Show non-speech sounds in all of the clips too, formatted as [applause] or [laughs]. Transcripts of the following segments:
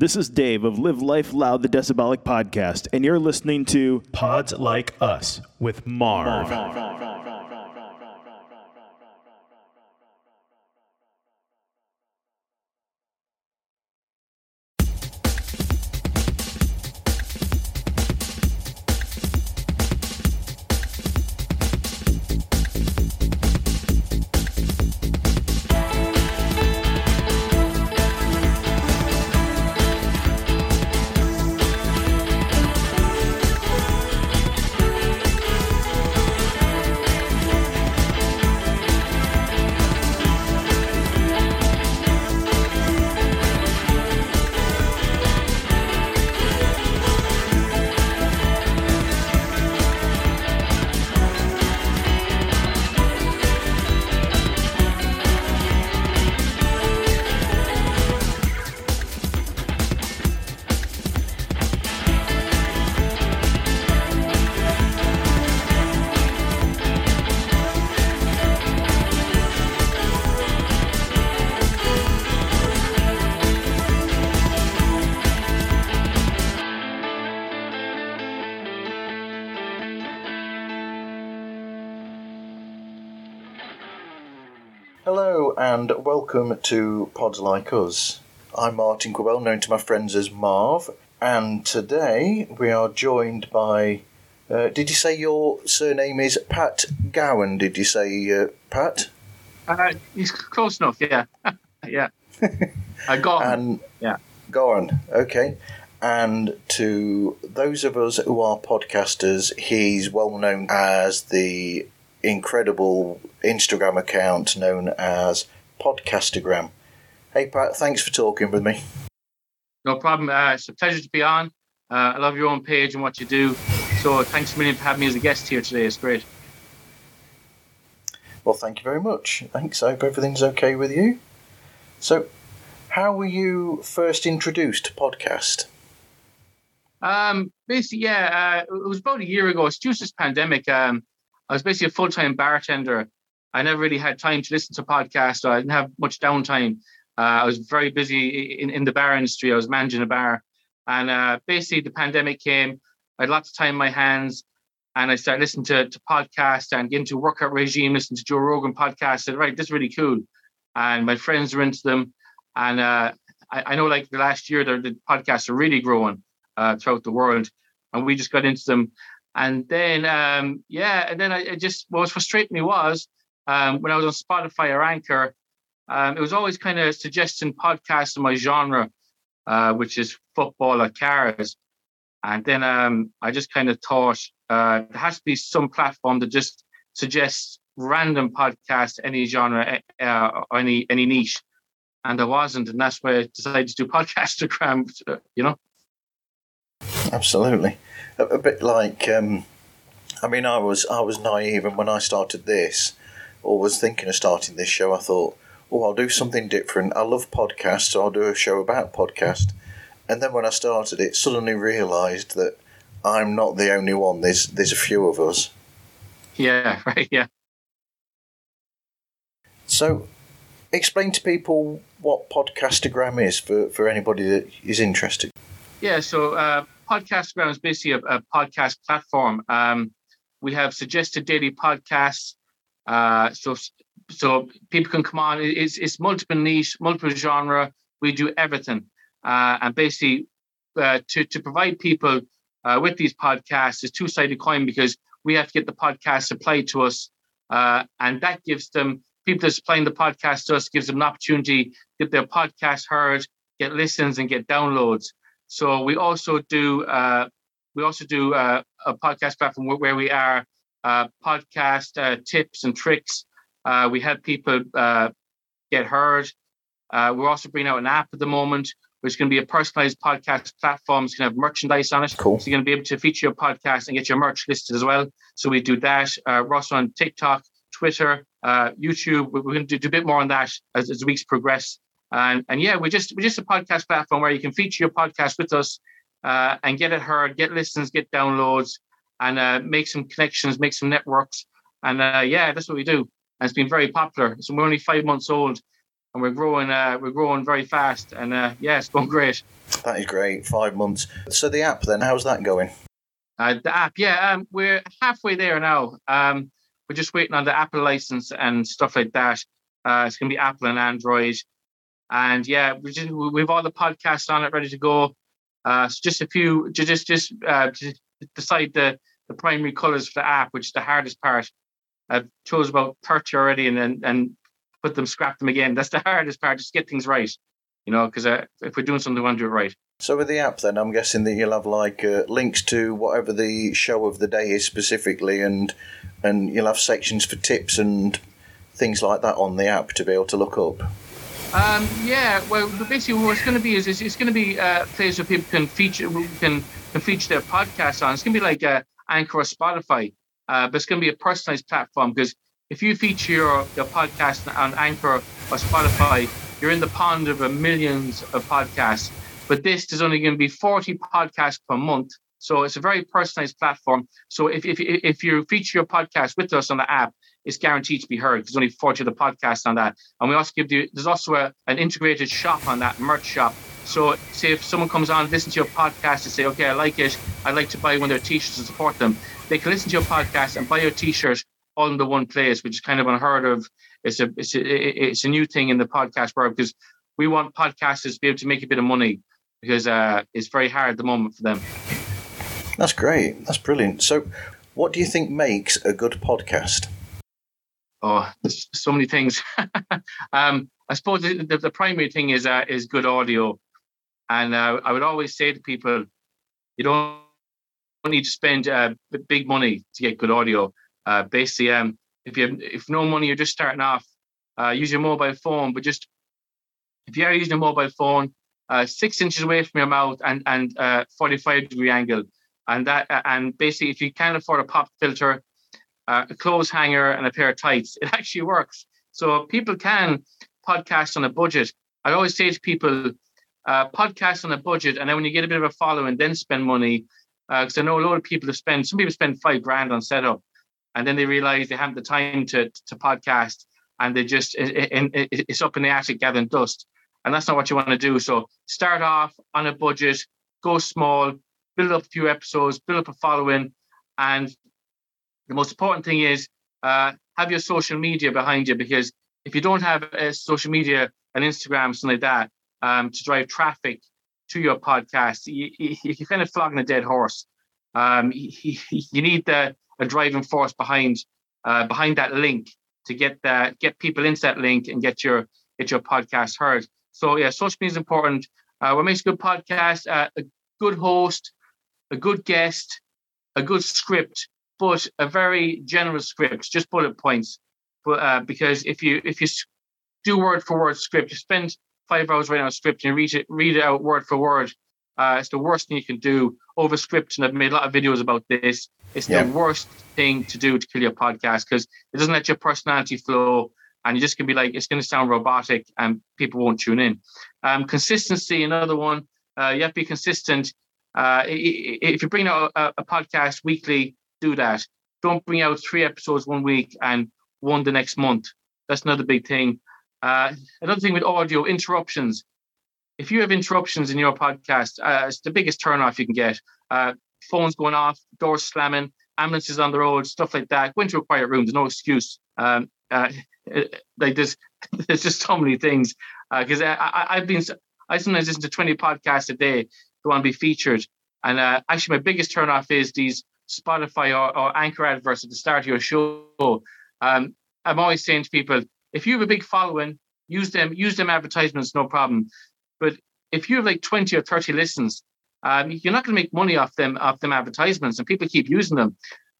This is Dave of Live Life Loud, the Decibelic podcast, and you're listening to Pods Like Us with Marv. Hello to Pods Like Us. I'm Martin Quibell, known to my friends as Marv, and today we are joined by. Uh, did you say your surname is Pat Gowan? Did you say uh, Pat? Uh, he's close enough, yeah. [laughs] yeah. I got. And Yeah. Gowan, okay. And to those of us who are podcasters, he's well known as the incredible Instagram account known as Podcastagram. Hey Pat, thanks for talking with me. No problem. Uh, it's a pleasure to be on. Uh, I love your own page and what you do. So thanks a million for having me as a guest here today. It's great. Well, thank you very much. Thanks. I hope everything's okay with you. So, how were you first introduced to podcast? Um, basically, yeah, uh, it was about a year ago. It's to this pandemic. Um, I was basically a full time bartender. I never really had time to listen to podcasts. I didn't have much downtime. Uh, I was very busy in, in the bar industry. I was managing a bar. And uh, basically, the pandemic came. I had lots of time in my hands. And I started listening to, to podcasts and get into workout regime, listen to Joe Rogan podcasts. I said, right, this is really cool. And my friends are into them. And uh, I, I know like the last year, the, the podcasts are really growing uh, throughout the world. And we just got into them. And then, um, yeah, and then I, I just, what was frustrating me was um, when I was on Spotify or Anchor, um, it was always kind of suggesting podcasts in my genre, uh, which is football or cars. And then um, I just kind of thought uh, there has to be some platform that just suggests random podcasts, any genre, uh, or any any niche. And there wasn't, and that's why I decided to do [laughs] Podcastagram. You know, Absolutely, a, a bit like. Um, I mean, I was I was naive, and when I started this, or was thinking of starting this show, I thought, oh, I'll do something different. I love podcasts, so I'll do a show about podcast. And then when I started it, suddenly realised that I'm not the only one. There's there's a few of us. yeah, [laughs] right, yeah. So, explain to people what Podcastagram is for, for anybody that is interested. Yeah, so uh, Podcastagram is basically a, a podcast platform. Um, we have suggested daily podcasts. Uh, so so people can come on. It's, it's multiple niche, multiple genre. We do everything. Uh, and basically, uh, to, to provide people uh, with these podcasts is two sided coin because we have to get the podcast supplied to us. Uh, and that gives them, people that's playing the podcast to us, gives them an opportunity get their podcast heard, get listens, and get downloads. So we also do we also do a podcast platform where, where we are uh, podcast uh, tips and tricks. Uh, we help people uh, get heard. Uh, we're also bringing out an app at the moment, which is going to be a personalized podcast platform. It's going to have merchandise on it. Cool. So you're going to be able to feature your podcast and get your merch listed as well. So we do that. Uh, we're also on TikTok, Twitter, uh, YouTube. We're going to do a bit more on that as, as the weeks progress. And, and yeah, we're just we're just a podcast platform where you can feature your podcast with us uh, and get it heard, get listens, get downloads, and uh, make some connections, make some networks. And uh, yeah, that's what we do. And it's been very popular. So we're only five months old, and we're growing. Uh, we're growing very fast. And uh, yeah, it's going great. That is great. Five months. So the app then, how's that going? Uh, the app, yeah, um, we're halfway there now. Um, we're just waiting on the Apple license and stuff like that. Uh, it's going to be Apple and Android, and yeah, we just we've all the podcasts on it ready to go. Uh, so just a few, just just uh, decide the the primary colors for the app, which is the hardest part. I've chose about thirty already, and then and put them, scrap them again. That's the hardest part. Just get things right, you know, because uh, if we're doing something, we want to do it right. So with the app, then I'm guessing that you'll have like uh, links to whatever the show of the day is specifically, and and you'll have sections for tips and things like that on the app to be able to look up. Um, yeah, well, basically, what it's going to be is, is it's going to be a place where people can feature can, can feature their podcasts on. It's going to be like a Anchor or Spotify, uh, but it's going to be a personalized platform because if you feature your, your podcast on Anchor or Spotify, you're in the pond of millions of podcasts. But this, is only going to be 40 podcasts per month. So it's a very personalized platform. So if, if, if you feature your podcast with us on the app, it's guaranteed to be heard. There's only 40 of the podcasts on that. And we also give you, there's also a, an integrated shop on that, merch shop. So say if someone comes on, listen to your podcast and say, okay, I like it. I'd like to buy one of their t-shirts and support them. They can listen to your podcast and buy your t-shirt all in the one place, which is kind of unheard of. It's a, it's a, it's a new thing in the podcast world because we want podcasters to be able to make a bit of money because uh, it's very hard at the moment for them. That's great. That's brilliant. So, what do you think makes a good podcast? Oh, there's so many things. [laughs] um, I suppose the, the, the, primary thing is uh, is good audio, and uh, I would always say to people, you don't need to spend uh, big money to get good audio. Uh, basically, um, if you have, if no money, you're just starting off. Uh, use your mobile phone, but just if you are using a mobile phone, uh, six inches away from your mouth and and uh, 45 degree angle, and that and basically if you can't afford a pop filter, a clothes hanger and a pair of tights, [laughs] it actually works. So people can podcast on a budget. I always say to people, uh, podcast on a budget, and then when you get a bit of a following, then spend money. Because I know a lot of people have spent. Some people spend five grand on setup, and then they realize they haven't the time to to podcast, and they just it, it, it's up in the attic gathering dust and that's not what you want to do. So start off on a budget, go small, build up a few episodes, build up a following, and the most important thing is uh, have your social media behind you because if you don't have a social media an Instagram, something like that, um, to drive traffic to your podcast, you, you, are kind of flogging a dead horse. Um, you, you need the a driving force behind uh, behind that link to get that get people into that link and get your get your podcast heard. So yeah, social media is important. Uh, what makes a good podcast? Uh, a good host, a good guest, a good script, but a very generous script, just bullet points. But uh, because if you if you do word for word script, you spend five hours writing a script and read it read it out word for word. Uh, it's the worst thing you can do over script, and I've made a lot of videos about this. It's yeah. the worst thing to do to kill your podcast because it doesn't let your personality flow and you're just gonna be like, it's going to sound robotic and people won't tune in. Um, consistency, another one. Uh, you have to be consistent. Uh, if you bring out a, a, podcast weekly, do that. Don't bring out three episodes one week and one the next month. That's another big thing. Uh, another thing with audio interruptions. If you have interruptions in your podcast, uh, it's the biggest turnoff you can get. Uh, phones going off, doors slamming, ambulances on the road, stuff like that. Go into a quiet room. There's no excuse. Um, uh, [laughs] like there's [laughs] there's just so many things because uh, I, have been I sometimes listen to 20 podcasts a day who want to be featured, and uh, actually my biggest turnoff is these Spotify or, or, Anchor adverts at the start of your show. Um, I'm always saying to people, if you have a big following, use them use them advertisements, no problem. But if you have like 20 or 30 listens, um, you're not going to make money off them off them advertisements, and people keep using them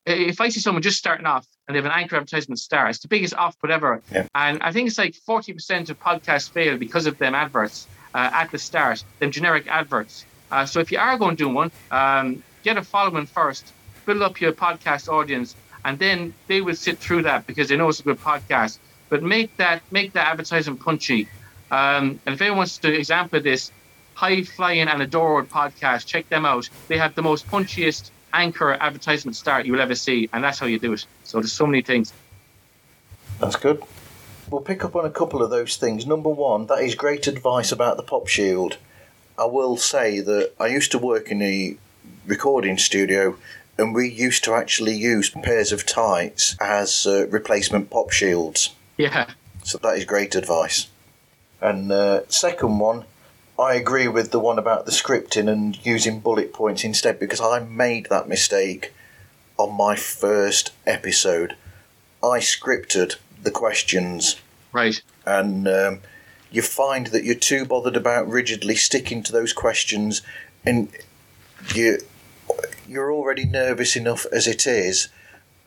if I see someone just starting off and they have an anchor advertisement star, it's the biggest off whatever. Yeah. And I think it's like 40% of podcasts fail because of them adverts uh, at the start, them generic adverts. Uh, so if you are going to do one, um, get a following first, build up your podcast audience, and then they will sit through that because they know it's a good podcast. But make that make that advertisement punchy. Um, and if anyone wants to example this, High Flying and Adored podcast, check them out. They have the most punchiest anchor advertisement start you will ever see, and that's how you do it. So there's so many things. That's good. We'll pick up on a couple of those things. Number one, that is great advice about the pop shield. I will say that I used to work in a recording studio and we used to actually use pairs of tights as uh, replacement pop shields. Yeah. So that is great advice. And uh, second one, I agree with the one about the scripting and using bullet points instead because I made that mistake on my first episode. I scripted the questions Right. and um, you find that you're too bothered about rigidly sticking to those questions and you you're already nervous enough as it is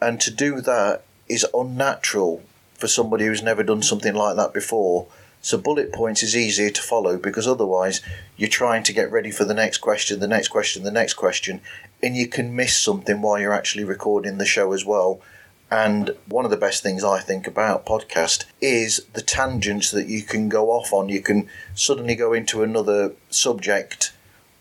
and to do that is unnatural for somebody who's never done something like that before so bullet points is easier to follow because otherwise you're trying to get ready for the next question the next question the next question and you can miss something while you're actually recording the show as well and one of the best things I think about podcast is the tangents that you can go off on. You can suddenly go into another subject,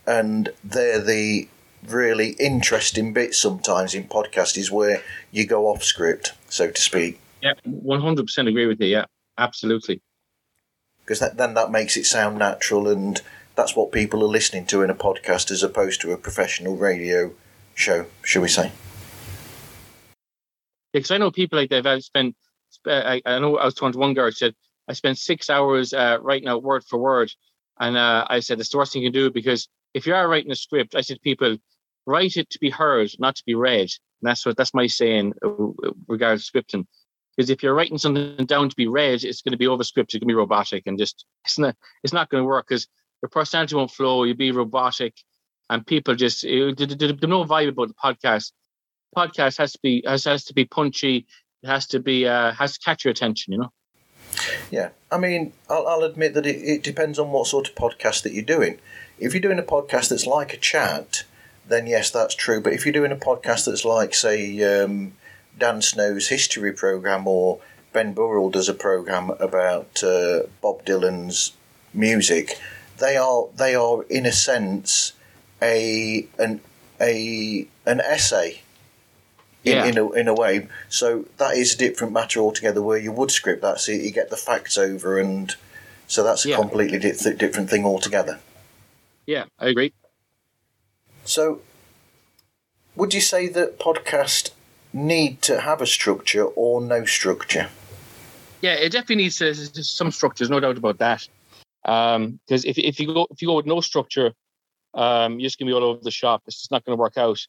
and they're the really interesting bits sometimes in podcast is where you go off script, so to speak. Yeah, one hundred percent agree with you. Yeah, absolutely. Because that, then that makes it sound natural, and that's what people are listening to in a podcast as opposed to a professional radio show, shall we say? because I know people like that. I've spent. I, I know I was talking to one girl. She said I spent six hours uh, writing out word for word, and uh, I said it's the worst thing you can do because if you are writing a script, I said people, write it to be heard, not to be read. And that's what that's my saying uh, regarding scripting. Because if you're writing something down to be read, it's going to be over scripted, it's going to be robotic, and just it's not it's not going to work because your personality won't flow. You'll be robotic, and people just there's no vibe about the podcast podcast has to be has, has to be punchy. It has to be uh, has to catch your attention. You know. Yeah, I mean, I'll, I'll admit that it, it depends on what sort of podcast that you're doing. If you're doing a podcast that's like a chat, then yes, that's true. But if you're doing a podcast that's like, say, um, Dan Snow's history program, or Ben Burrell does a program about uh, Bob Dylan's music, they are they are in a sense a an a an essay in, Yeah. in, a, in a way. So that is a different matter altogether. Where you would script that, so you get the facts over, and so that's a Yeah. completely di- different thing altogether. Yeah, I agree. So, would you say that podcast need to have a structure or no structure? Yeah, it definitely needs some structures, no doubt about that. Um because if if you go if you go with no structure, um, you're just gonna be all over the shop. It's just not gonna work out.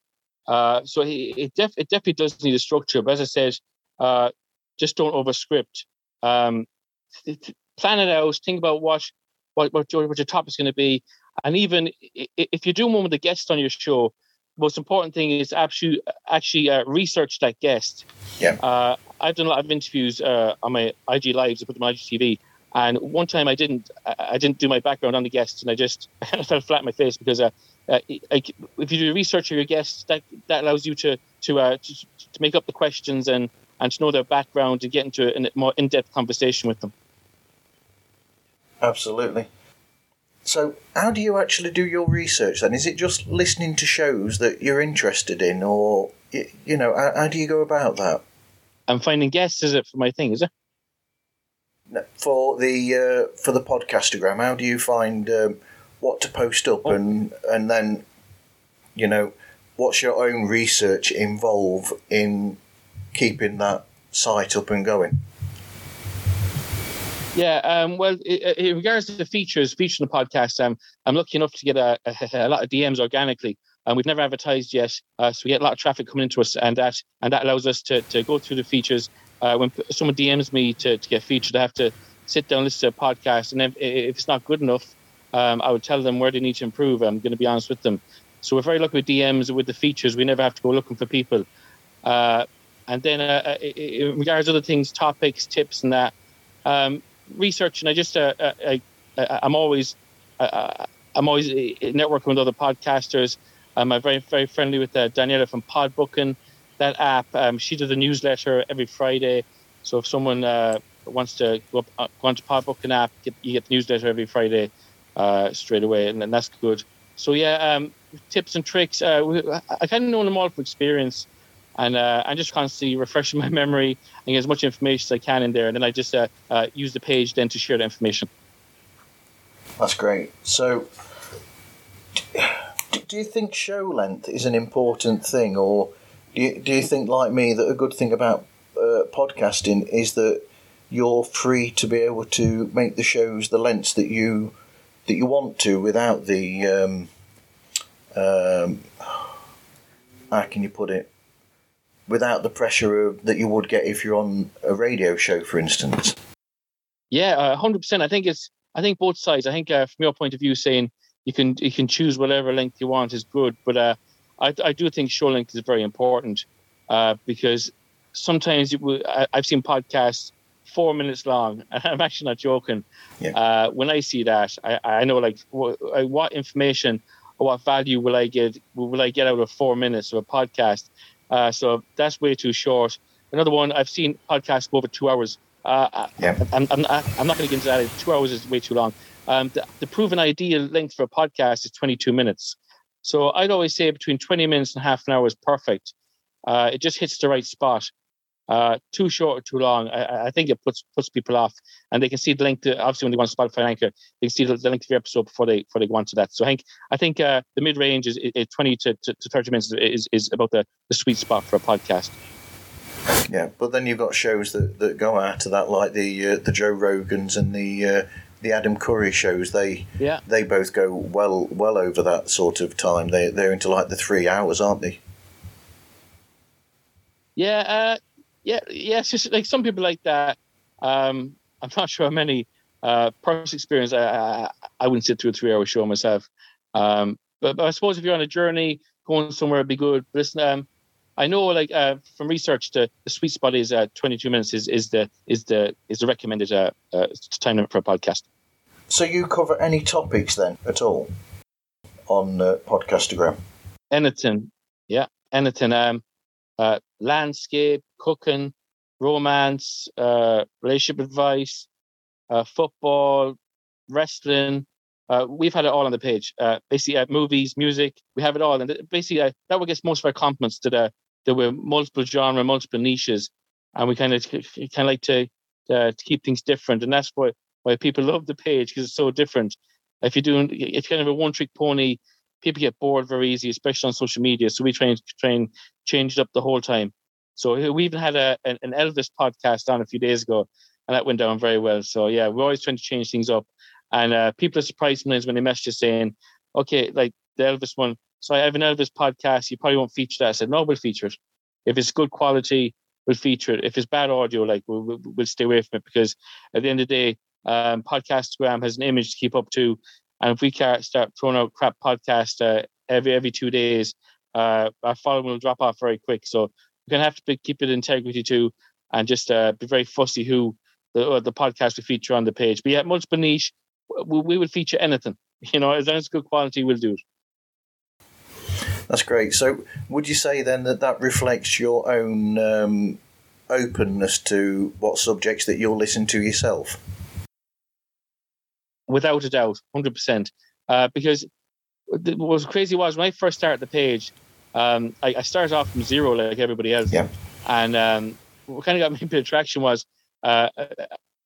Uh, so it it, def- it definitely does need a structure. But as I said, uh, just don't overscript. Um, th- th- plan it out. Think about what what what your, what your topic's going to be, and even if you're doing one with a guest on your show, most important thing is actually actually uh, research that guest. Yeah. Uh, I've done a lot of interviews uh, on my IG lives. I put them on IGTV, and one time I didn't I didn't do my background on the guests, and I just I [laughs] fell flat on my face because uh, uh, I, if you do research of your guests, that that allows you to to, uh, to to make up the questions and and to know their background and get into a more in depth conversation with them. Absolutely. So, how do you actually do your research then? Is it just listening to shows that you're interested in, or you know, how, how do you go about that? And finding guests is it for my thing, is it? for the uh, for the Podcastagram? How do you find um, what to post up, and and then you know, what's your own research involve in keeping that site up and going? Yeah, um, well, in regards to the features, featured in the podcast, um, I'm lucky enough to get a, a, a lot of DMs organically. And we've never advertised yet, uh, so we get a lot of traffic coming into us, and that and that allows us to, to go through the features. Uh, when someone DMs me to, to get featured, I have to sit down, listen to a podcast, and if, if it's not good enough, um, I would tell them where they need to improve. I'm going to be honest with them. So we're very lucky with DMs with the features. We never have to go looking for people. Uh, and then uh, uh, in regards to other things, topics, tips, and that, um, research, and I just uh, uh, I, I, I'm always uh, I'm always uh, networking with other podcasters. Um, I'm very very friendly with uh, Daniela from Podbooking, that app. Um, she does a newsletter every Friday. So if someone uh, wants to go, up, uh, onto Podbooking app, get, you get the newsletter every Friday uh, straight away, and, and that's good. So yeah, um, tips and tricks. Uh, I kind of know them all from experience, and uh, just constantly refreshing [laughs] my memory and get as much information as I can in there, and then I just uh, uh, use the page then to share the information. That's great. So, do you think show length is an important thing, or do you, do you think, like me, that a good thing about uh, podcasting is that you're free to be able to make the shows the lengths that you that you want to without the um, um, how can you put it without the pressure of, that you would get if you're on a radio show, for instance. Yeah, hundred uh, percent. I think it's. I think both sides. I think uh, from your point of view, saying you can you can choose whatever length you want is good, but uh, I I do think show length is very important uh, because sometimes will, I, have seen podcasts four minutes long, [laughs] and I'm actually not joking. Yeah. Uh, when I see that, I, I know like what, what information or what value will I get will I get out of four minutes of a podcast? Uh, so that's way too short. Another one I've seen podcasts go over two hours. Uh, yeah. I'm, I'm, I'm not going to get into that. Two hours is way too long. Um, the, the, proven ideal length for a podcast is 22 minutes. So I'd always say between 20 minutes and half an hour is perfect. Uh, it just hits the right spot. Uh, too short or too long, I, I, think it puts puts people off, and they can see the link. To, obviously, when they go on Spotify Anchor, they can see the, the link to the episode before they before they go on to that. So I think I think uh, the mid range is, is, twenty to, to, to, thirty minutes is, is about the, the sweet spot for a podcast. Yeah, but then you've got shows that, that go out of that, like the uh, the Joe Rogans and the uh, the Adam Curry shows. They yeah. they both go well well over that sort of time. They they're into like the three hours, aren't they? Yeah, uh, yeah, yeah. It's just like some people like that. Um, I'm not sure how many. Uh, personal experience, I, I, I wouldn't sit through a three-hour show myself. Um, but, but, I suppose if you're on a journey, going somewhere it'd be good. But listen, um, I know, like uh, from research, the, the sweet spot is uh, 22 minutes is, is the is the is the recommended uh, uh, time limit for a podcast. So you cover any topics then at all on uh, Podcastagram? Anything, yeah, anything. Um, uh, landscape, cooking, romance, uh, relationship advice, uh, football, wrestling. Uh, we've had it all on the page. Uh, basically, uh, movies, music, we have it all. And basically, uh, that what gets most of our compliments to the there were multiple genre, multiple niches, and we kind of kind of like to uh, to keep things different. And that's why why people love the page because it's so different. If you're doing, if you're kind of a one trick pony, people get bored very easy, especially on social media. So we try and change it up the whole time. So we even had a an Elvis podcast on a few days ago, and that went down very well. So yeah, we're always trying to change things up, and uh, people are surprised sometimes when they message us saying, "Okay, like the Elvis one." So I have an Elvis podcast. You probably won't feature that. I said, "No, we'll feature it. If it's good quality, we'll feature it. If it's bad audio, like we'll, we'll, stay away from it because at the end of the day, um, Podcastagram has an image to keep up to, and if we start throwing out crap podcast uh, every every two days, uh, our following will drop off very quick. So we're gonna have to keep it integrity too, and just uh, be very fussy who the uh, the podcast we feature on the page. But yeah, multiple niche, we, we will feature anything. [laughs] You know, as long as good quality, we'll do it. That's great. So, would you say then that that reflects your own um, openness to what subjects that you'll listen to yourself? Without a doubt, hundred uh, percent. Because what was crazy was when I first started the page, um, I, I, started off from zero like everybody else. Yeah. And um, what kind of got me [laughs] a bit of traction was uh,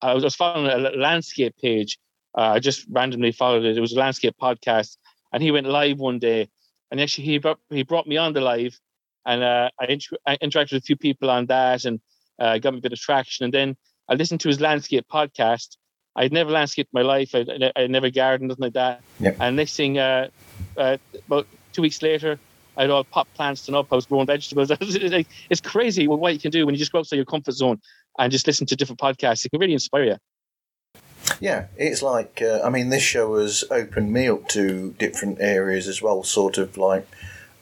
I was following a landscape page. Uh, I just randomly followed it. It was a landscape podcast, and he went live one day. And actually, he brought, he brought me on the live, and uh, I, inter- I, interacted with a few people on that, and uh, got me a bit of traction. And then I listened to his landscape podcast. I'd never landscaped my life. I, I, I never gardened, nothing like that. Yep. And next thing, uh, uh, about two weeks later, I had all pot plants and up. I was growing vegetables. [laughs] it's crazy what you can do when you just go outside your comfort zone and just listen to different podcasts. It can really inspire you. Yeah, it's like uh, I mean, this show has opened me up to different areas as well. Sort of like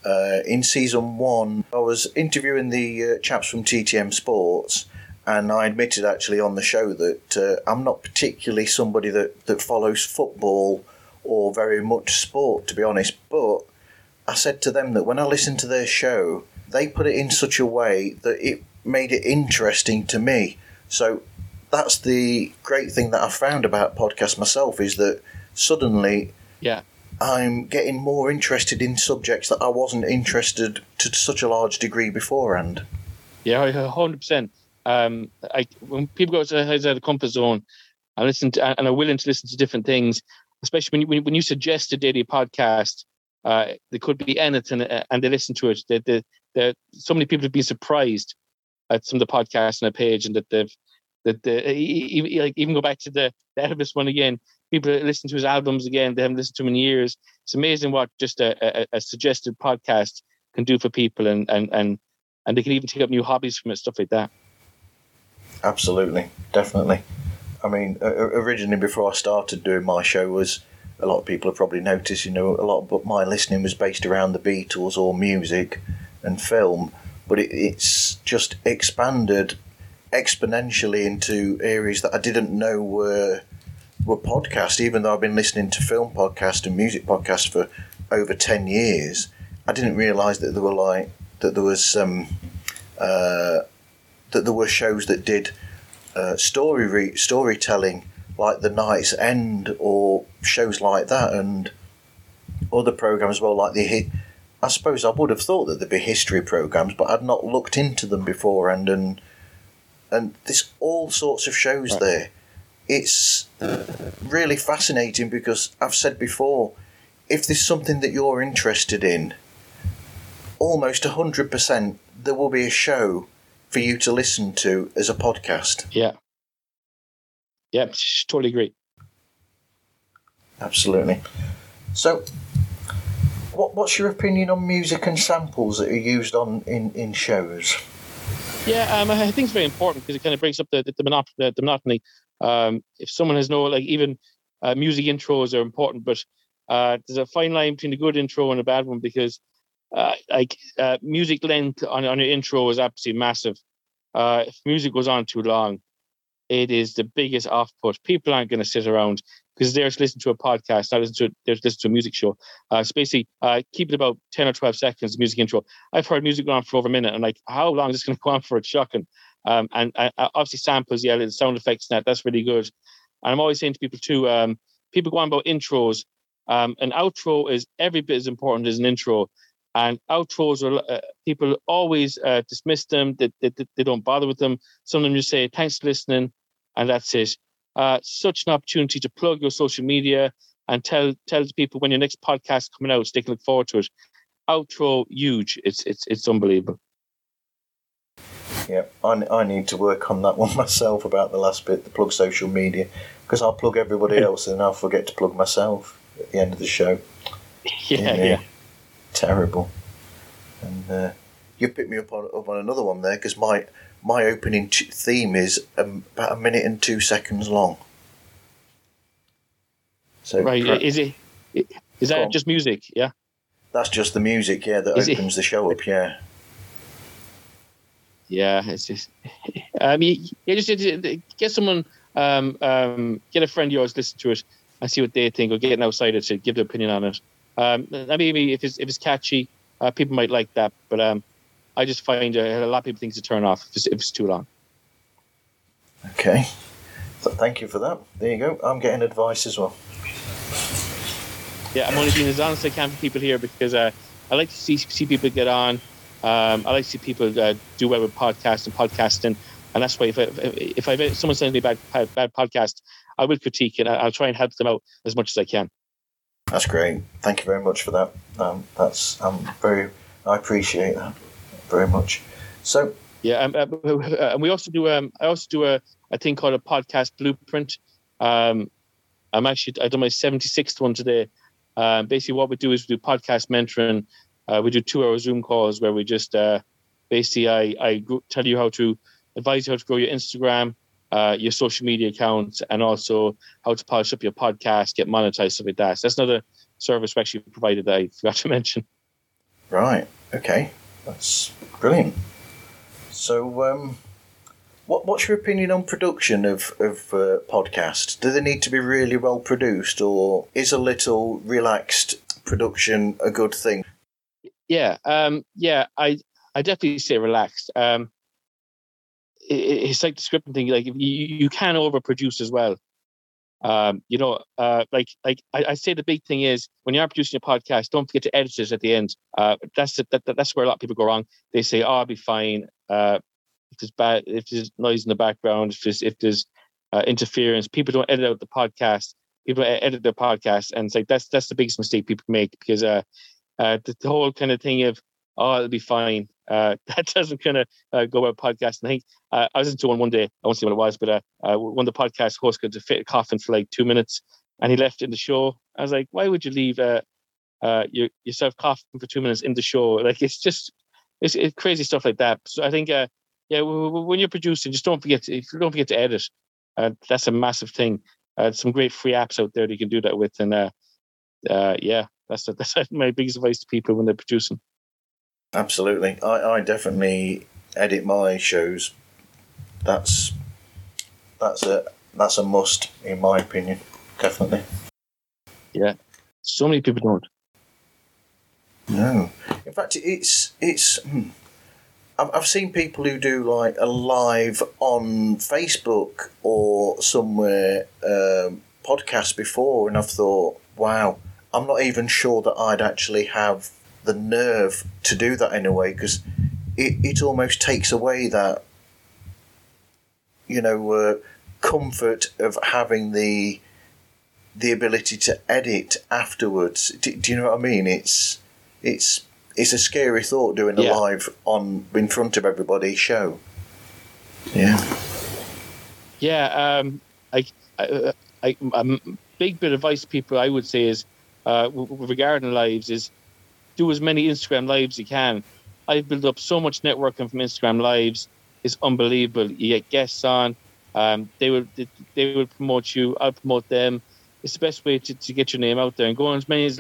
uh, in season one, I was interviewing the uh, chaps from TTM Sports, and I admitted actually on the show that uh, I'm not particularly somebody that that follows football or very much sport, to be honest, but I said to them that when I listened to their show, they put it in such a way that it made it interesting to me. So that's the great thing that I found about podcasts myself is that suddenly yeah I'm getting more interested in subjects that I wasn't interested to such a large degree beforehand. Yeah, hundred percent. Um, I when people go outside the comfort zone and listen to, and are willing to listen to different things, especially when you, when you suggest a daily podcast, uh, there could be anything, uh, and they listen to it. That the, the, so many people have been surprised at some of the podcasts on the page, and that they've that the even, like even go back to the, the Elvis one again. People listen to his albums again. They haven't listened to him in years. It's amazing what just a, a, a suggested podcast can do for people, and and and and they can even take up new hobbies from it, stuff like that. Absolutely, definitely. I mean, originally before I started doing my show was a lot of people have probably noticed, you know, a lot of my listening was based around the Beatles or music and film, but it, it's just expanded exponentially into areas that I didn't know were were podcasts. Even though I've been listening to film podcasts and music podcasts for over ten years, I didn't realise that there were like that there was um, uh, that there were shows that did uh, story re- storytelling like The Night's End or shows like that, and other programs as well, like the hit. I suppose I would have thought that there'd be history programs, but I'd not looked into them beforehand, and and there's all sorts of shows there. It's really fascinating because I've said before, if there's something that you're interested in, almost hundred percent there will be a show for you to listen to as a podcast. Yeah. Yeah, totally agree. Absolutely. So, what, what's your opinion on music and samples that are used on in, in shows? Yeah, um, I think it's very important because it kind of breaks up the the, the, monop- the, the monotony. Um, if someone has no like even uh, music intros are important, but uh, there's a fine line between a good intro and a bad one because uh, like uh, music length on on your intro is absolutely massive. Uh, if music goes on too long, it is the biggest off put. People aren't going to sit around because they're to listen to a podcast, not listen to they're to listen to a music show. Uh, so basically, uh, keep it about ten or twelve seconds. Music intro. I've heard music go on for over a minute, and like, how long is this going to go on for? It's shocking. Um, and uh, obviously samples, yeah, the sound effects, that that's really good. And I'm always saying to people too, um, people go on about intros. Um, an outro is every bit as important as an intro. And outros are uh, people always uh, dismiss them. They, they, they don't bother with them. Some of them just say thanks for listening, and that's it. Uh, such an opportunity to plug your social media and tell tell people when your next podcast coming out, so they can look forward to it. Outro huge. It's it's it's unbelievable. Yeah, I, I need to work on that [laughs] one myself about the last bit, the plug social media, because I'll plug everybody [laughs] else and I'll forget to plug myself at the end of the show. [laughs] yeah. yeah. yeah terrible. And uh, you picked me up on up on another one there because my my opening t- theme is um, about a minute and two seconds long. So right, is it? Is that just music? Yeah. That's just the music, yeah, that is opens it? the show up, yeah. Yeah, it's just. [laughs] I mean, yeah, just get someone, um, um, get a friend of yours, listen to it, and see what they think, or get an outsider to give their opinion on it. Um, I mean, if it's if it's catchy, uh, people might like that. But um, I just find uh, a lot of people think it's a turn off if it's, if it's too long. Okay, so thank you for that. There you go. I'm getting advice as well. Yeah, I'm only being as honest as I can for people here because uh, I like to see see people get on. Um, I like to see people uh, do well with podcasts and podcasting, and that's why if I, if, I, if someone sends me a bad bad podcast, I will critique it. I'll try and help them out as much as I can. That's great. Thank you very much for that. Um, that's um, very. I appreciate that very much. So yeah, um, uh, and we also do. Um, I also do a, a thing called a podcast blueprint. Um, I'm actually I done my 76th one today. Uh, basically, what we do is we do podcast mentoring. Uh, we do two-hour Zoom calls where we just uh, basically I I tell you how to advise you how to grow your Instagram, uh, your social media accounts, and also how to polish up your podcast, get monetized, stuff like that. So that's another service we actually provided that I forgot to [laughs] mention. Right. Okay. That's brilliant. So, um, what what's your opinion on production of of uh, podcasts? Do they need to be really well produced, or is a little relaxed production a good thing? Yeah. Um, yeah. I I definitely say relaxed. Um, it's like the scripting thing. Like you, you can overproduce as well. Um, you know, uh, like like I, I, say, the big thing is when you are producing a podcast, don't forget to edit it at the end. Uh, that's the, that, that's where a lot of people go wrong. They say, "Oh, I'll be fine." Uh, if there's bad, if there's noise in the background, if there's if there's uh, interference, people don't edit out the podcast. People edit their podcast, and it's like that's that's the biggest mistake people make because uh, uh, the, the whole kind of thing of oh it'll be fine. Uh, [laughs] that doesn't kind of uh, go about podcasting. I think uh, I was into one one day. I won't say what it was, but uh, uh, one of the podcast hosts got to fit a coffin for like two minutes, and he left in the show. I was like, why would you leave uh, your, yourself coughing for two minutes in the show? [laughs] Like it's just it's, it's crazy stuff like that. So I think yeah, w- w- when you're producing, just don't forget to, don't forget to edit. That's a massive thing. Some great free apps out there that you can do that with, and yeah, that's [laughs] that's my biggest advice to people when they're producing. Absolutely, I, I definitely edit my shows. That's that's a that's a must in my opinion. Definitely. Yeah. So many people don't. No, in fact, it's it's. Hmm. I've I've seen people who do like a live on Facebook or somewhere um, podcast before, and I've thought, wow, I'm not even sure that I'd actually have the nerve to do that in a way because it, it almost takes away that you know uh, comfort of having the the ability to edit afterwards. Do, do you know what I mean? It's it's it's a scary thought doing a Yeah. live on in front of everybody show. Yeah. Yeah, um, I, I, I, a m- big bit of advice people I would say is, uh, regarding lives, is do as many Instagram lives you can. I've built up so much networking from Instagram lives; it's unbelievable. You get guests on, um, they will they, will promote you. I'll promote them. It's the best way to, to get your name out there and go on as many as,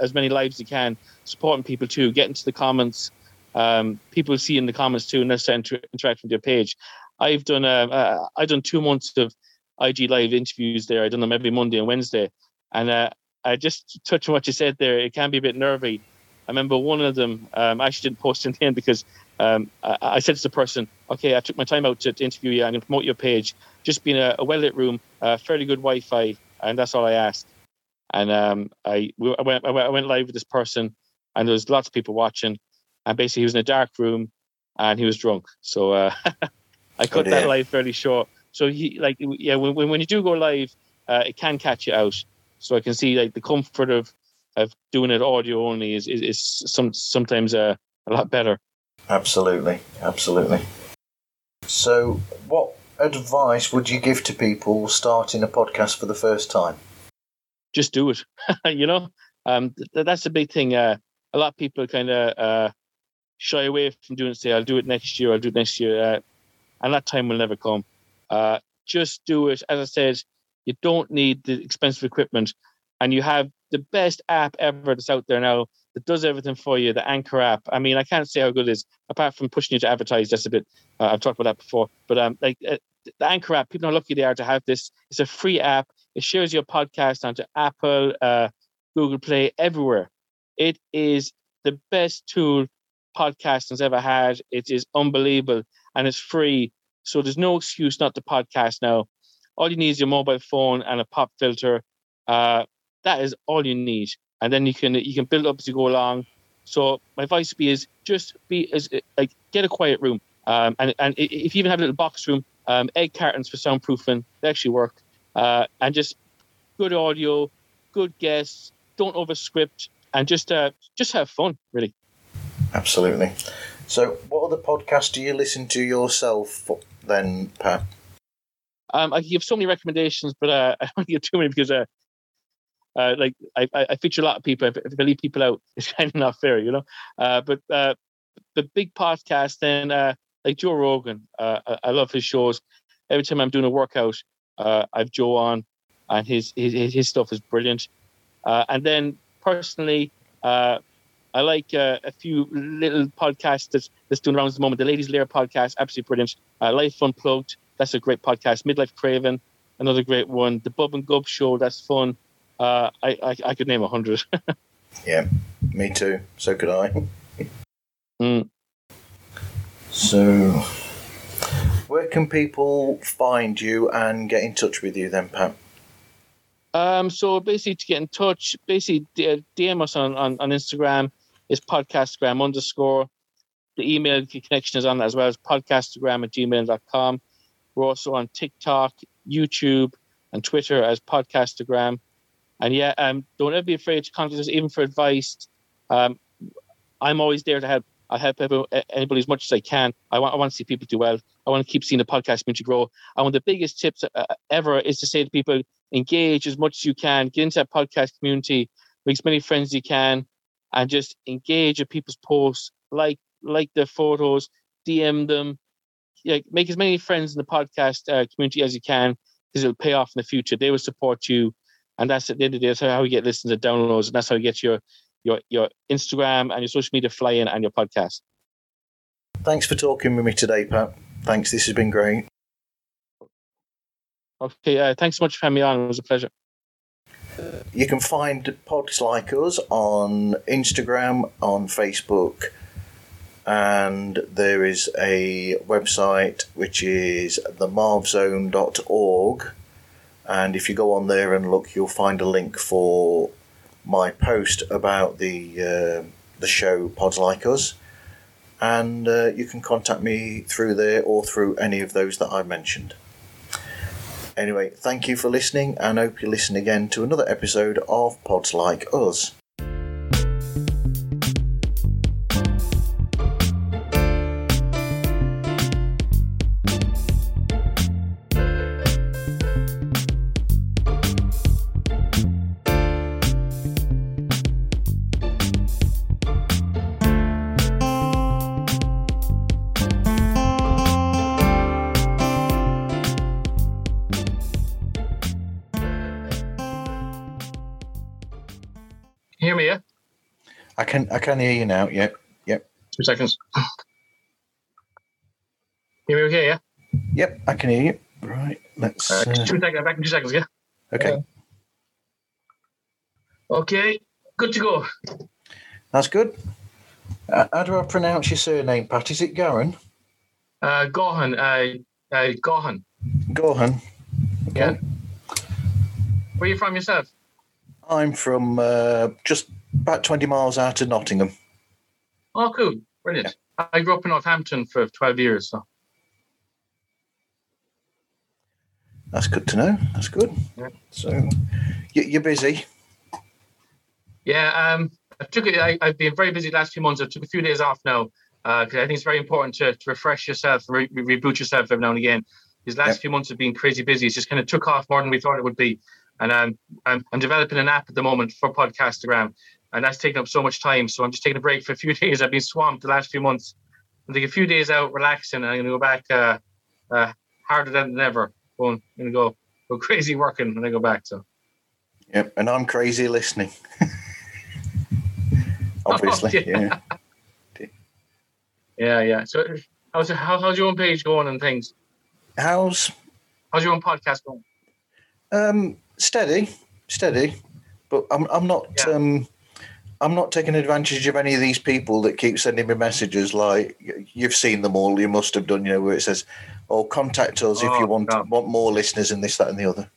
as many lives you can, supporting people too. Get into the comments. Um, people see in the comments too, and they're starting to interact with your page. I've done um, uh, I've done two months of IG live interviews there. I've done them every Monday and Wednesday, and uh, I just touch on what you said there. It can be a bit nervy. I remember one of them. Um, I actually didn't post in the end because um, I, I said to the person, "Okay, I took my time out to, to interview you. I'm going to promote your page. Just be in a, a well lit room, uh, fairly good Wi-Fi, and that's all I asked." And um, I, we- I went I went I went live with this person, and there was lots of people watching, and basically he was in a dark room, and he was drunk. So uh, [laughs] I cut that live fairly short. So he like yeah, when when when you do go live, uh, it can catch you out. So I can see like the comfort of of doing it audio only is is, is some sometimes uh, a lot better. Absolutely, absolutely. So, what advice would you give to people starting a podcast for the first time? Just do it. [laughs] you know, um, th- that's the big thing. Uh, a lot of people kind of uh, shy away from doing it. Say, "I'll do it next year. I'll do it next year," uh, and that time will never come. Uh, just do it. As I said, you don't need the expensive equipment, and you have the best app ever that's out there now that does everything for you. The Anchor app. I mean, I can't say how good it is apart from pushing you to advertise. That's a bit. Uh, I've talked about that before, but um, like uh, the Anchor app, people how lucky they are to have this. It's a free app. It shares your podcast onto Apple, uh, Google Play, everywhere. It is the best tool podcasting's ever had. It is unbelievable and it's free. So there's no excuse not to podcast now. All you need is your mobile phone and a pop filter. Uh, that is all you need, and then you can you can build up as you go along. So my advice would be is just be as like get a quiet room, um, and and if you even have a little box room, um, egg cartons for soundproofing, they actually work, uh, and just good audio, good guests, don't overscript, and just uh, just have fun, really. Absolutely. So, what other podcasts do you listen to yourself then, Pat? Um, I can give so many recommendations, but uh, [laughs] I don't give too many because uh, uh, like I, I feature a lot of people. If, I leave people out, [laughs] it's kind of not fair, you know. Uh, but uh, the big podcast, then uh, like Joe Rogan, uh, I, I love his shows. Every time I'm doing a workout, uh, I've Joe on, and his his his stuff is brilliant. And then personally, I like a few little podcasts that's, that's doing around at the moment. The Ladies Lair podcast, absolutely brilliant. Life Unplugged, that's a great podcast. Midlife Craven, another great one. The Bob and Gub Show, that's fun. Uh, I, I I could name a hundred. [laughs] Yeah, me too. So could I. Mm. So, where can people find you and get in touch with you then, Pat? Um, so basically, to get in touch, basically DM us on, on, on Instagram. Is podcastagram underscore. The email connection is on that as well as podcastagram at gmail.com. We're also on TikTok, YouTube, and Twitter as podcastagram. And yeah, um, don't ever be afraid to contact us even for advice. Um, I'm always there to help. I help anybody as much as I can. I want, I want to see people do well. I want to keep seeing the podcast community grow. And one of the biggest tips uh, ever is to say to people, engage as much as you can, get into that podcast community, make as many friends as you can, and just engage with people's posts, like like their photos, DM them, like make as many friends in the podcast uh, community as you can because it'll pay off in the future. They will support you, and that's at the end of the day. That's how you get listens and downloads, and that's how you get your your your Instagram and your social media flying and your podcast. Thanks for talking with me today, Pat. Thanks. This has been great. Okay. Uh, thanks so much for having me on. It was a pleasure. You can find pods like us on Instagram, on Facebook, and there is a website which is themarvzone.org. And if you go on there and look, you'll find a link for my post about the uh, the show Pods Like Us, and uh, you can contact me through there or through any of those that I mentioned. Anyway, thank you for listening, and hope you listen again to another episode of Pods Like Us. Can hear you now. Yep. Yep. Two seconds. Hear me okay, yeah? Yep, I can hear you. Right. Let's uh, uh, two seconds back in two seconds, yeah? Okay. okay. Good to go. That's good. Uh, how do I pronounce your surname, Pat? Is it Garan? Uh Gohan. Uh, uh Gohan. Gohan. Okay. Yeah. Where are you from yourself? I'm from uh, just about 20 miles out of Nottingham. Oh, cool. Brilliant. Yeah. I grew up in Northampton for 12 years. So. That's good to know. That's good. Yeah. So you're busy. Yeah, um, I took it. I, have been very busy the last few months. I took a few days off now because uh, I think it's very important to, to refresh yourself, re- reboot yourself every now and again. These last few months have been crazy busy. It's just kind of took off more than we thought it would be. And um, I'm, I'm developing an app at the moment for Podcastagram and that's taken up so much time. So I'm just taking a break for a few [laughs] days. I've been swamped the last few months. I'm taking a few days out, relaxing, and I'm going to go back uh, uh, harder than ever. Going, I'm going to go go crazy working when I go back. So. Yep, and I'm crazy listening. [laughs] Obviously, oh, yeah. yeah. yeah, yeah. So, how's how, how's your own page going and things? How's how's your own podcast going? Um, steady, steady, but I'm I'm not yeah. um I'm not taking advantage of any of these people that keep sending me messages like you've seen them all. You must have done, you know, where it says, "Oh, contact us oh, if you oh, want no. want more listeners and this, that, and the other."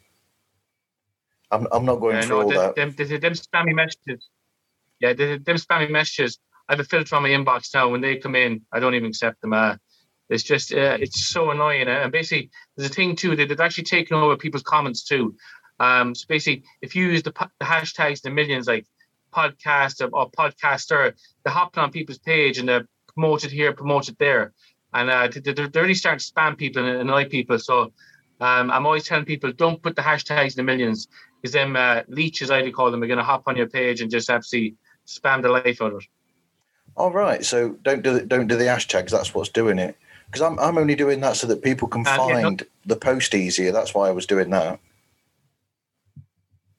I'm I'm not going yeah, through no, all the, that. Them, them, them spammy messages. Yeah, them, them spammy messages. I have a filter on my inbox now. When they come in, I don't even accept them. Uh, it's just uh, it's so annoying. Uh, and basically, there's a thing too that they've actually taken over people's comments too. Um, so basically, if you use the, the hashtags, the millions like podcast or, or podcaster, they hop on people's page and they're promoted here, promoted there. And uh, they're, they're really starting to spam people and annoy people. So um, I'm always telling people don't put the hashtags in the millions because them uh, leeches, I call them, are going to hop on your page and just absolutely spam the life out of it. All right, so don't do the, don't do the hashtags. That's what's doing it. Because I'm I'm only doing that so that people can uh, find yeah, the post easier. That's why I was doing that.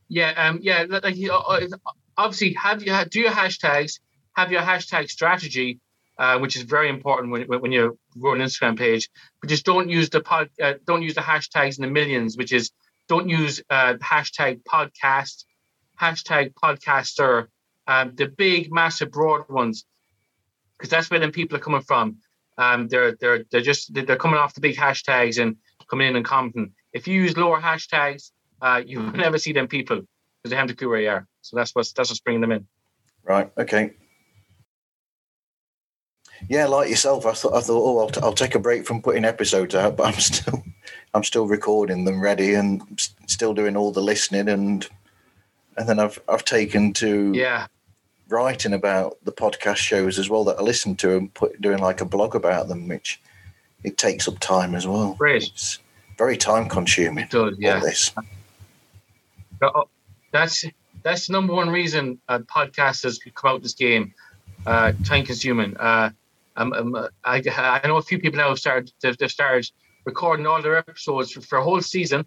Yeah, um, yeah. Like, uh, obviously have you do your hashtags, have your hashtag strategy, uh, which is very important when, when you grow an Instagram page. But just don't use the pod, uh, don't use the hashtags in the millions, which is don't use uh, hashtag podcast, hashtag podcaster, um, the big, massive, broad ones, because that's where then people are coming from. Um, they're they're they're just they're coming off the big hashtags and coming in and commenting. If you use lower hashtags, uh, you will [laughs] never see them people because they have to clue where you are. So that's what's that's what's bringing them in. Right. Okay. Yeah, like yourself, I thought I thought, oh, I'll, t- I'll take a break from putting episodes out, but I'm [laughs] still I'm still recording them ready and still doing all the listening and and then I've I've taken to yeah writing about the podcast shows as well that I listen to and put doing like a blog about them, which it takes up time as well. Great. It's very time consuming. It does, yeah. All this. Oh, That's that's the number one reason uh, podcasters come out this game. Uh, time consuming. Uh, um, um, uh, I, I know a few people now have started. They've, they've started recording all their episodes for, for a whole season.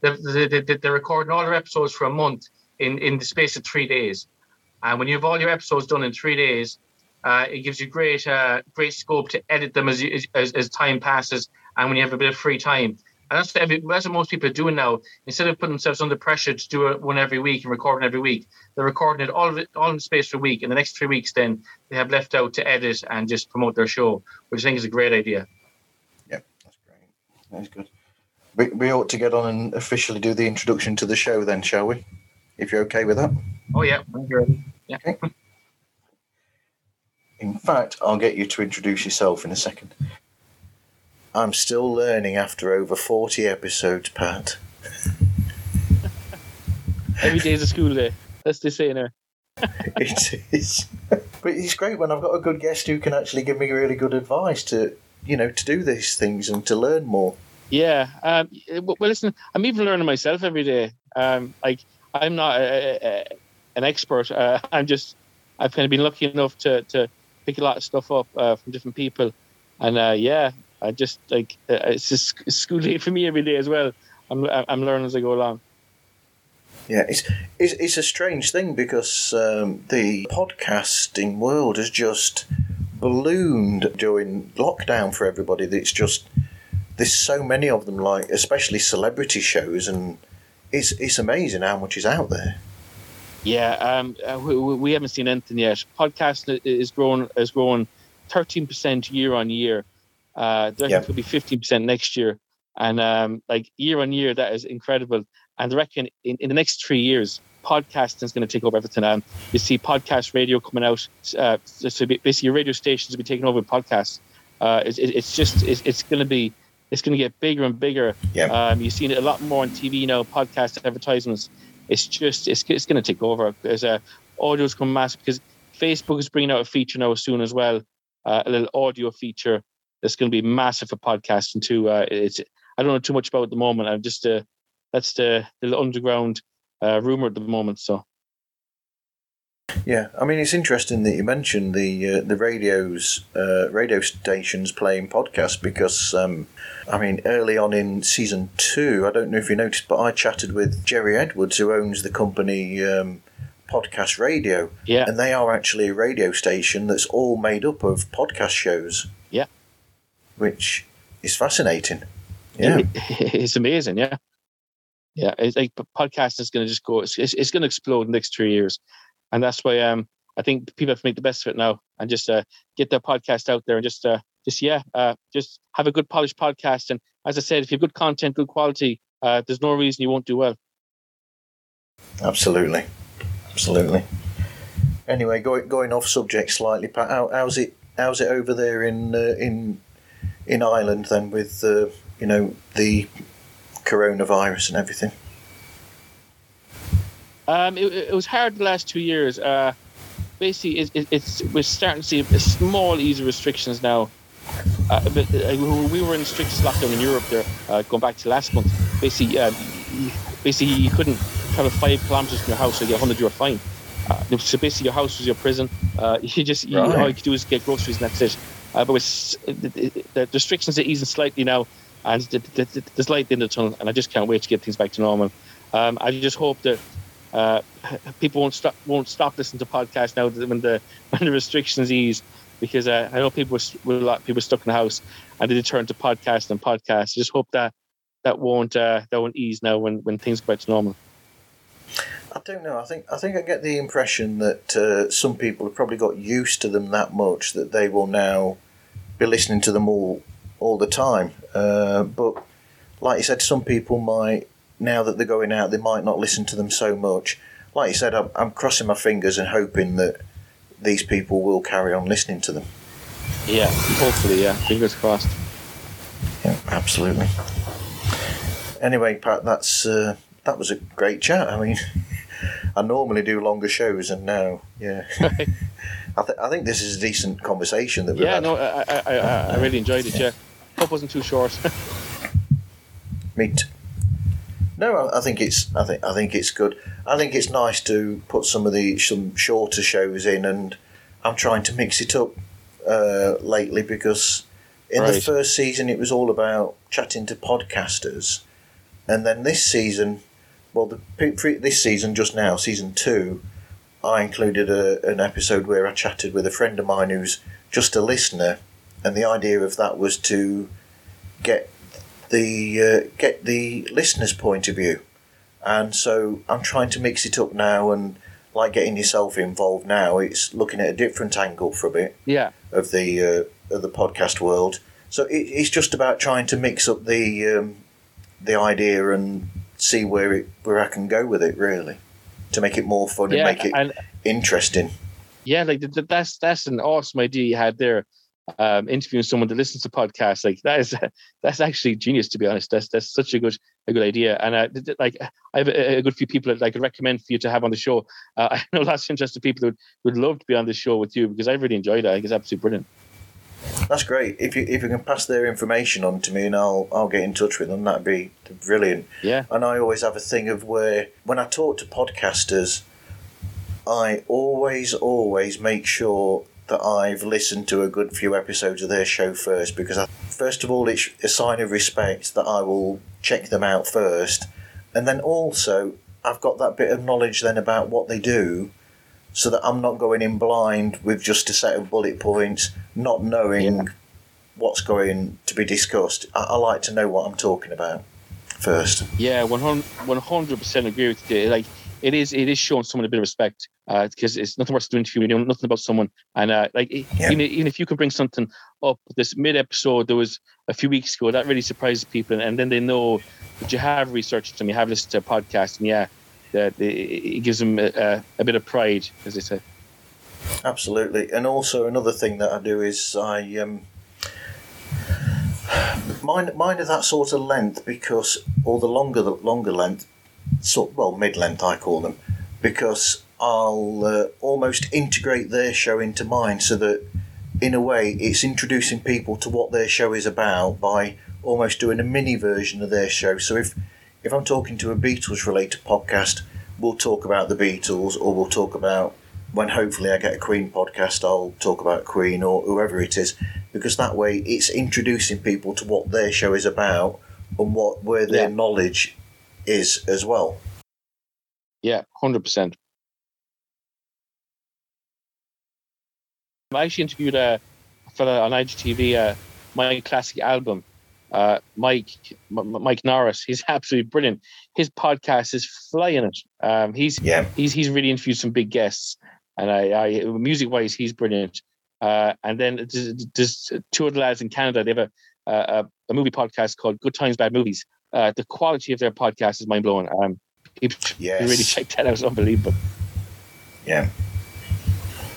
They're, they, they, they're recording all their episodes for a month in, in the space of three days. And when you have all your episodes done in three days, uh, it gives you great uh, great scope to edit them as, you, as as time passes and when you have a bit of free time. And that's what, every, that's what most people are doing now. Instead of putting themselves under pressure to do it one every week and recording every week, they're recording it all of it all in space for a week. And the next three weeks, then they have left out to edit and just promote their show, which I think is a great idea. Yep, that's great. That's good. We, we ought to get on and officially do the introduction to the show then, shall we? If you're okay with that. Oh yeah. Yeah. In fact, I'll get you to introduce yourself in a second. I'm still learning after over 40 episodes, Pat. Every day is a school day. That's the saying there. [laughs] it is. But it's great when I've got a good guest who can actually give me really good advice to, you know, to do these things and to learn more. Yeah. Um, well, listen, I'm even learning myself every day. Um, like I'm not a, a, an expert. Uh, [laughs] I'm just I've kind of been lucky enough to to pick a lot of stuff up uh, from different people, and uh, yeah, I just like uh, it's just [laughs] school day for me every day as well. I'm I'm learning as I go along. Yeah, it's it's, it's a strange thing because um, the podcasting world has just ballooned during lockdown for everybody. It's just there's so many of them, like especially celebrity shows, and it's it's amazing how much is out there. Yeah, um, uh, we, we haven't seen anything yet. Podcasting is grown is growing thirteen percent year on year. Uh, there Yeah. could be fifteen percent next year, and um, like year on year, that is incredible. And I reckon in, in the next three years, podcasting is going to take over everything. Um, you see podcast radio coming out. Uh, so basically, your radio stations will be taking over with podcasts. Uh, it's, it's just it's, it's going to be it's going to get bigger and bigger. Yeah. Um, you've seen it a lot more on TV now. Podcast advertisements. It's just it's it's going to take over. There's a audio's come massive because Facebook is bringing out a feature now soon as well. Uh, a little audio feature that's going to be massive for podcasting too. Uh, it's I don't know too much about at the moment. I'm just uh, that's the the underground uh, rumor at the moment. So Yeah, I mean it's interesting that you mentioned the uh, the radios, uh, radio stations playing podcasts because um, I mean early on in season two, I don't know if you noticed, but I chatted with Jerry Edwards, who owns the company um, Podcast Radio, yeah, and they are actually a radio station that's all made up of podcast shows. Yeah. Which is fascinating. Yeah, [laughs] it's amazing. Yeah, yeah. It's like podcasting is going to just go. It's, it's, it's going to explode in the next three years, and that's why um I think people have to make the best of it now and just uh, get their podcast out there and just uh just yeah uh just have a good polished podcast. And as I said, if you have good content, good quality, uh, there's no reason you won't do well. absolutely, absolutely. Anyway, going going off subject slightly, Pat. How, how's it? How's it over there in uh, in in Ireland then with uh, you know the coronavirus and everything? Um, it, it was hard the last two years. Uh, basically, it, it, it's we're starting to see a small ease of restrictions now. Uh, but uh, we were in the strictest lockdown in Europe there, uh, going back to last month. Basically, you- basically you couldn't travel five kilometers from your house, so you get a hundred euro fine. Uh, so basically, your house was your prison. Uh, [laughs] you just you, Right. all you could do is get groceries, and that's it. Uh, but with, the, the, restrictions are easing slightly now, and the, the, the, there's light in the tunnel, and I just can't wait to get things back to normal. Um, I just hope that uh, [laughs] people won't stop won't stop listening to podcasts now when the [laughs] when the restrictions ease because uh, I know people were, a lot people stuck in the house and they turn to podcasts and podcasts. I just hope that that won't uh, that won't ease now when, when things go back to normal. I don't know. I think I think I get the impression that uh, some people have probably got used to them that much that they will now be listening to them all all the time. Uh, but like you said, some people might now that they're going out, they might not listen to them so much. Like you said, I'm, I'm crossing my fingers and hoping that these people will carry on listening to them. Yeah, hopefully, yeah. Fingers crossed. Yeah, absolutely. Anyway, Pat, that's uh, that was a great chat. I mean, I normally do longer shows, and now, yeah, [laughs] I, th- I think this is a decent conversation that we've Yeah, had. no, I, I, I, I really enjoyed it. Yeah, hope wasn't too short. [laughs] Meat. No, I, I think it's I think I think it's good. I think it's nice to put some of the some shorter shows in, and I'm trying to mix it up uh, lately because in the first season it was all about chatting to podcasters, and then this season, well, the pre- this season just now, season two, I included a, an episode where I chatted with a friend of mine who's just a listener, and the idea of that was to get the uh, get the listener's point of view, and so I'm trying to mix it up now and like getting yourself involved now. It's looking at a different angle from it yeah, of the uh, of the podcast world. So it, it's just about trying to mix up the um, the idea and see where it where I can go with it really to make it more fun yeah, and make it and interesting. yeah, like th- th- that's that's an awesome idea you had there. Um, interviewing someone that listens to podcasts, like that is [laughs] that's actually genius. To be honest, that's that's such a good a good idea. And uh, th- th- like I have a, a good few people that I could recommend for you to have on the show. Uh, [laughs] I know lots of interested people who would, would love to be on the show with you because I really enjoyed it. I think it's absolutely brilliant. That's great. If you if you can pass their information on to me and I'll I'll get in touch with them, that'd be brilliant. Yeah, And I always have a thing of where when I talk to podcasters, I always, always make sure that I've listened to a good few episodes of their show first because, I, first of all, it's a sign of respect that I will check them out first. And then also, I've got that bit of knowledge then about what they do so that I'm not going in blind with just a set of bullet points, not knowing Yeah. what's going to be discussed. I, I like to know what I'm talking about first. yeah, one hundred percent agree with you. Like it is, it is showing someone a bit of respect because it's nothing worse than interviewing you know nothing about someone. And uh, like Yeah. even even if you can bring something up this mid episode, there was a few weeks ago that really surprises people, and then they know that you have researched them, you have listened to a podcast, and yeah, that it, it gives them a, a, a bit of pride, as they say. Absolutely, and also another thing that I do is I um, mine mine are that sort of length because, or the longer the longer length, sort well mid length I call them, because I'll uh, almost integrate their show into mine so that in a way it's introducing people to what their show is about by almost doing a mini version of their show. So if if I'm talking to a Beatles related podcast, we'll talk about the Beatles or we'll talk about when hopefully I get a Queen podcast, I'll talk about Queen or whoever it is, because that way it's introducing people to what their show is about and what where their Yeah. knowledge is as well. Yeah, hundred percent. I actually interviewed a fella on IGTV, uh, my classic album. Uh, Mike M- Mike Norris, he's [laughs] absolutely brilliant. His podcast is flying it. Um, he's Yeah, he's he's really interviewed some big guests, and I, I music wise, he's brilliant. Uh, and then there's, there's two other lads in Canada. They have a a, a movie podcast called Good Times Bad Movies. Uh, the quality of their podcast is mind blowing. Um, you yes, really checked that out. It's unbelievable. yeah.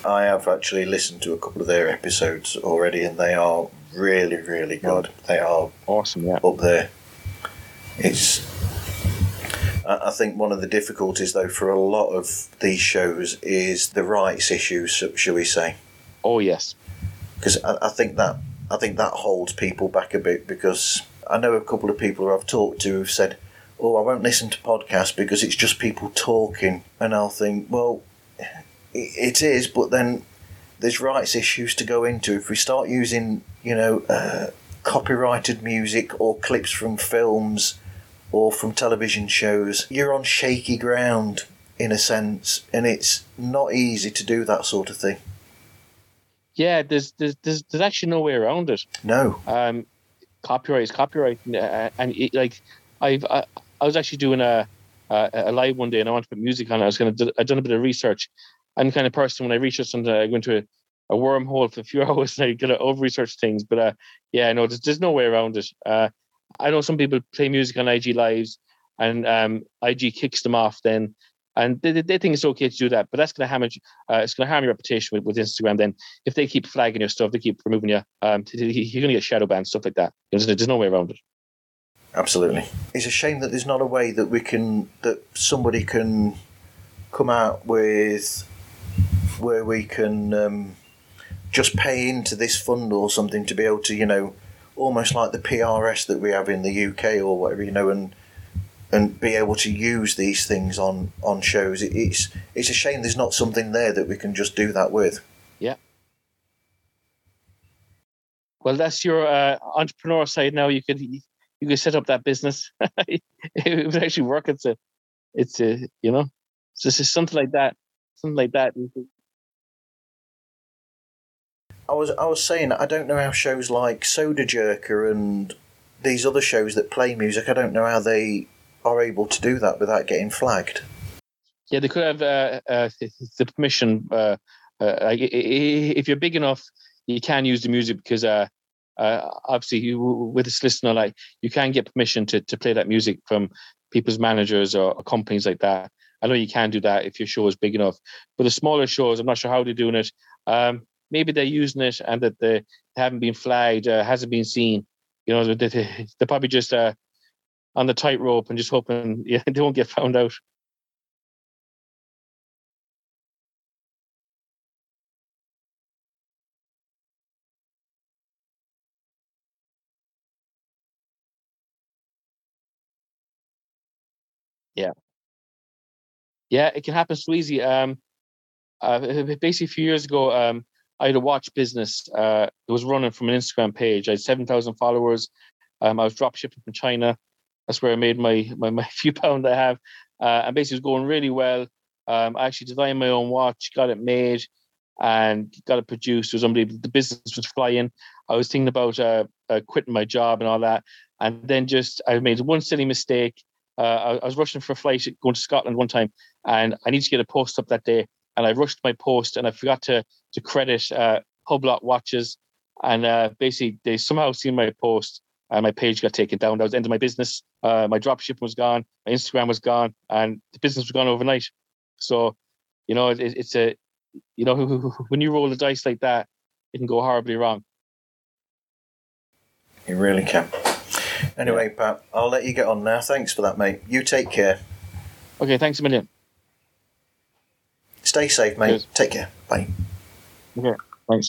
I have actually listened to a couple of their episodes already, and they are really, really good. They are Awesome, yeah. up there. It's. I think one of the difficulties, though, for a lot of these shows is the rights issues, sh- shall we say? Oh yes, Because I, I think that I think that holds people back a bit. Because I know a couple of people who I've talked to who've said, "Oh, I won't listen to podcasts because it's just people talking," and I'll think, well, it is, but then there's rights issues to go into. If we start using, you know, uh, copyrighted music or clips from films or from television shows, you're on shaky ground in a sense, and it's not easy to do that sort of thing. yeah. There's there's there's, there's actually no way around it. No. Um, copyright is copyright, uh, and it, like I've I, I was actually doing a, a a live one day, and I wanted to put music on. I was gonna do, I'd done a bit of research. I'm the kind of person when I research something, I go into a, a wormhole for a few [laughs] hours and I get to over research things. But uh, yeah, no, there's, there's no way around it. Uh, I know some people play music on IG lives, and um, IG kicks them off then. And they, they think it's okay to do that, but that's going to harm uh, it's going to harm your reputation with, with Instagram. Then, if they keep flagging your stuff, they keep removing you. Um, you're going to get shadow banned, stuff like that. There's, there's no way around it. Absolutely. It's a shame that there's not a way that we can that somebody can come out with where we can um, just pay into this fund or something to be able to, you know, almost like the PRS that we have in the UK or whatever, you know, and and be able to use these things on on shows. It, it's it's a shame there's not something there that we can just do that with. Yeah. Well, that's your uh, entrepreneur side now. You could you could set up that business. [laughs] it would actually work. It's a, it's a, you know, it's something like that, something like that. I was I was saying I don't know how shows like Sodajerker and these other shows that play music. I don't know how they are able to do that without getting flagged. Yeah, they could have uh, uh, the permission. Uh, uh if you're big enough, you can use the music because uh, uh, obviously you, with this listener, like you can get permission to, to play that music from people's managers or, or companies like that. I know you can do that if your show is big enough. But the smaller shows, I'm not sure how they're doing it. Um, maybe they're using it and that they haven't been flagged, uh, hasn't been seen. You know, they, they're probably just uh, on the tightrope and just hoping [laughs] yeah, they won't get found out. Yeah. Yeah, it can happen so easy. Um, uh, basically, a few years ago, um, I had a watch business. Uh, it was running from an Instagram page. I had 7,000 followers. Um, I was drop shipping from China. That's where I made my my, my [laughs] few pound I have. Uh, and basically, it was going really well. Um, I actually designed my own watch, got it made, and got it produced. It was unbelievable. The business was flying. I was thinking about uh, uh, quitting my job and all that. And then just I made one silly mistake. Uh, I, I, was rushing for a flight going to Scotland one time, and I need to get a post up that day. And I rushed my post, and I forgot to to credit uh, Hublot watches. And uh, basically, they somehow seen my post, and my page got taken down. That was the end of my business. Uh, my dropshipping was gone, my Instagram was gone, and the business was gone overnight. So, you know, it, it's a, you know, [laughs] when you roll the dice like that, it can go horribly wrong. You really can. Anyway, Pat, I'll let you get on now. Thanks for that, mate. You take care. Okay, thanks a million. Stay safe, mate. Cheers. Take care. Bye. Okay.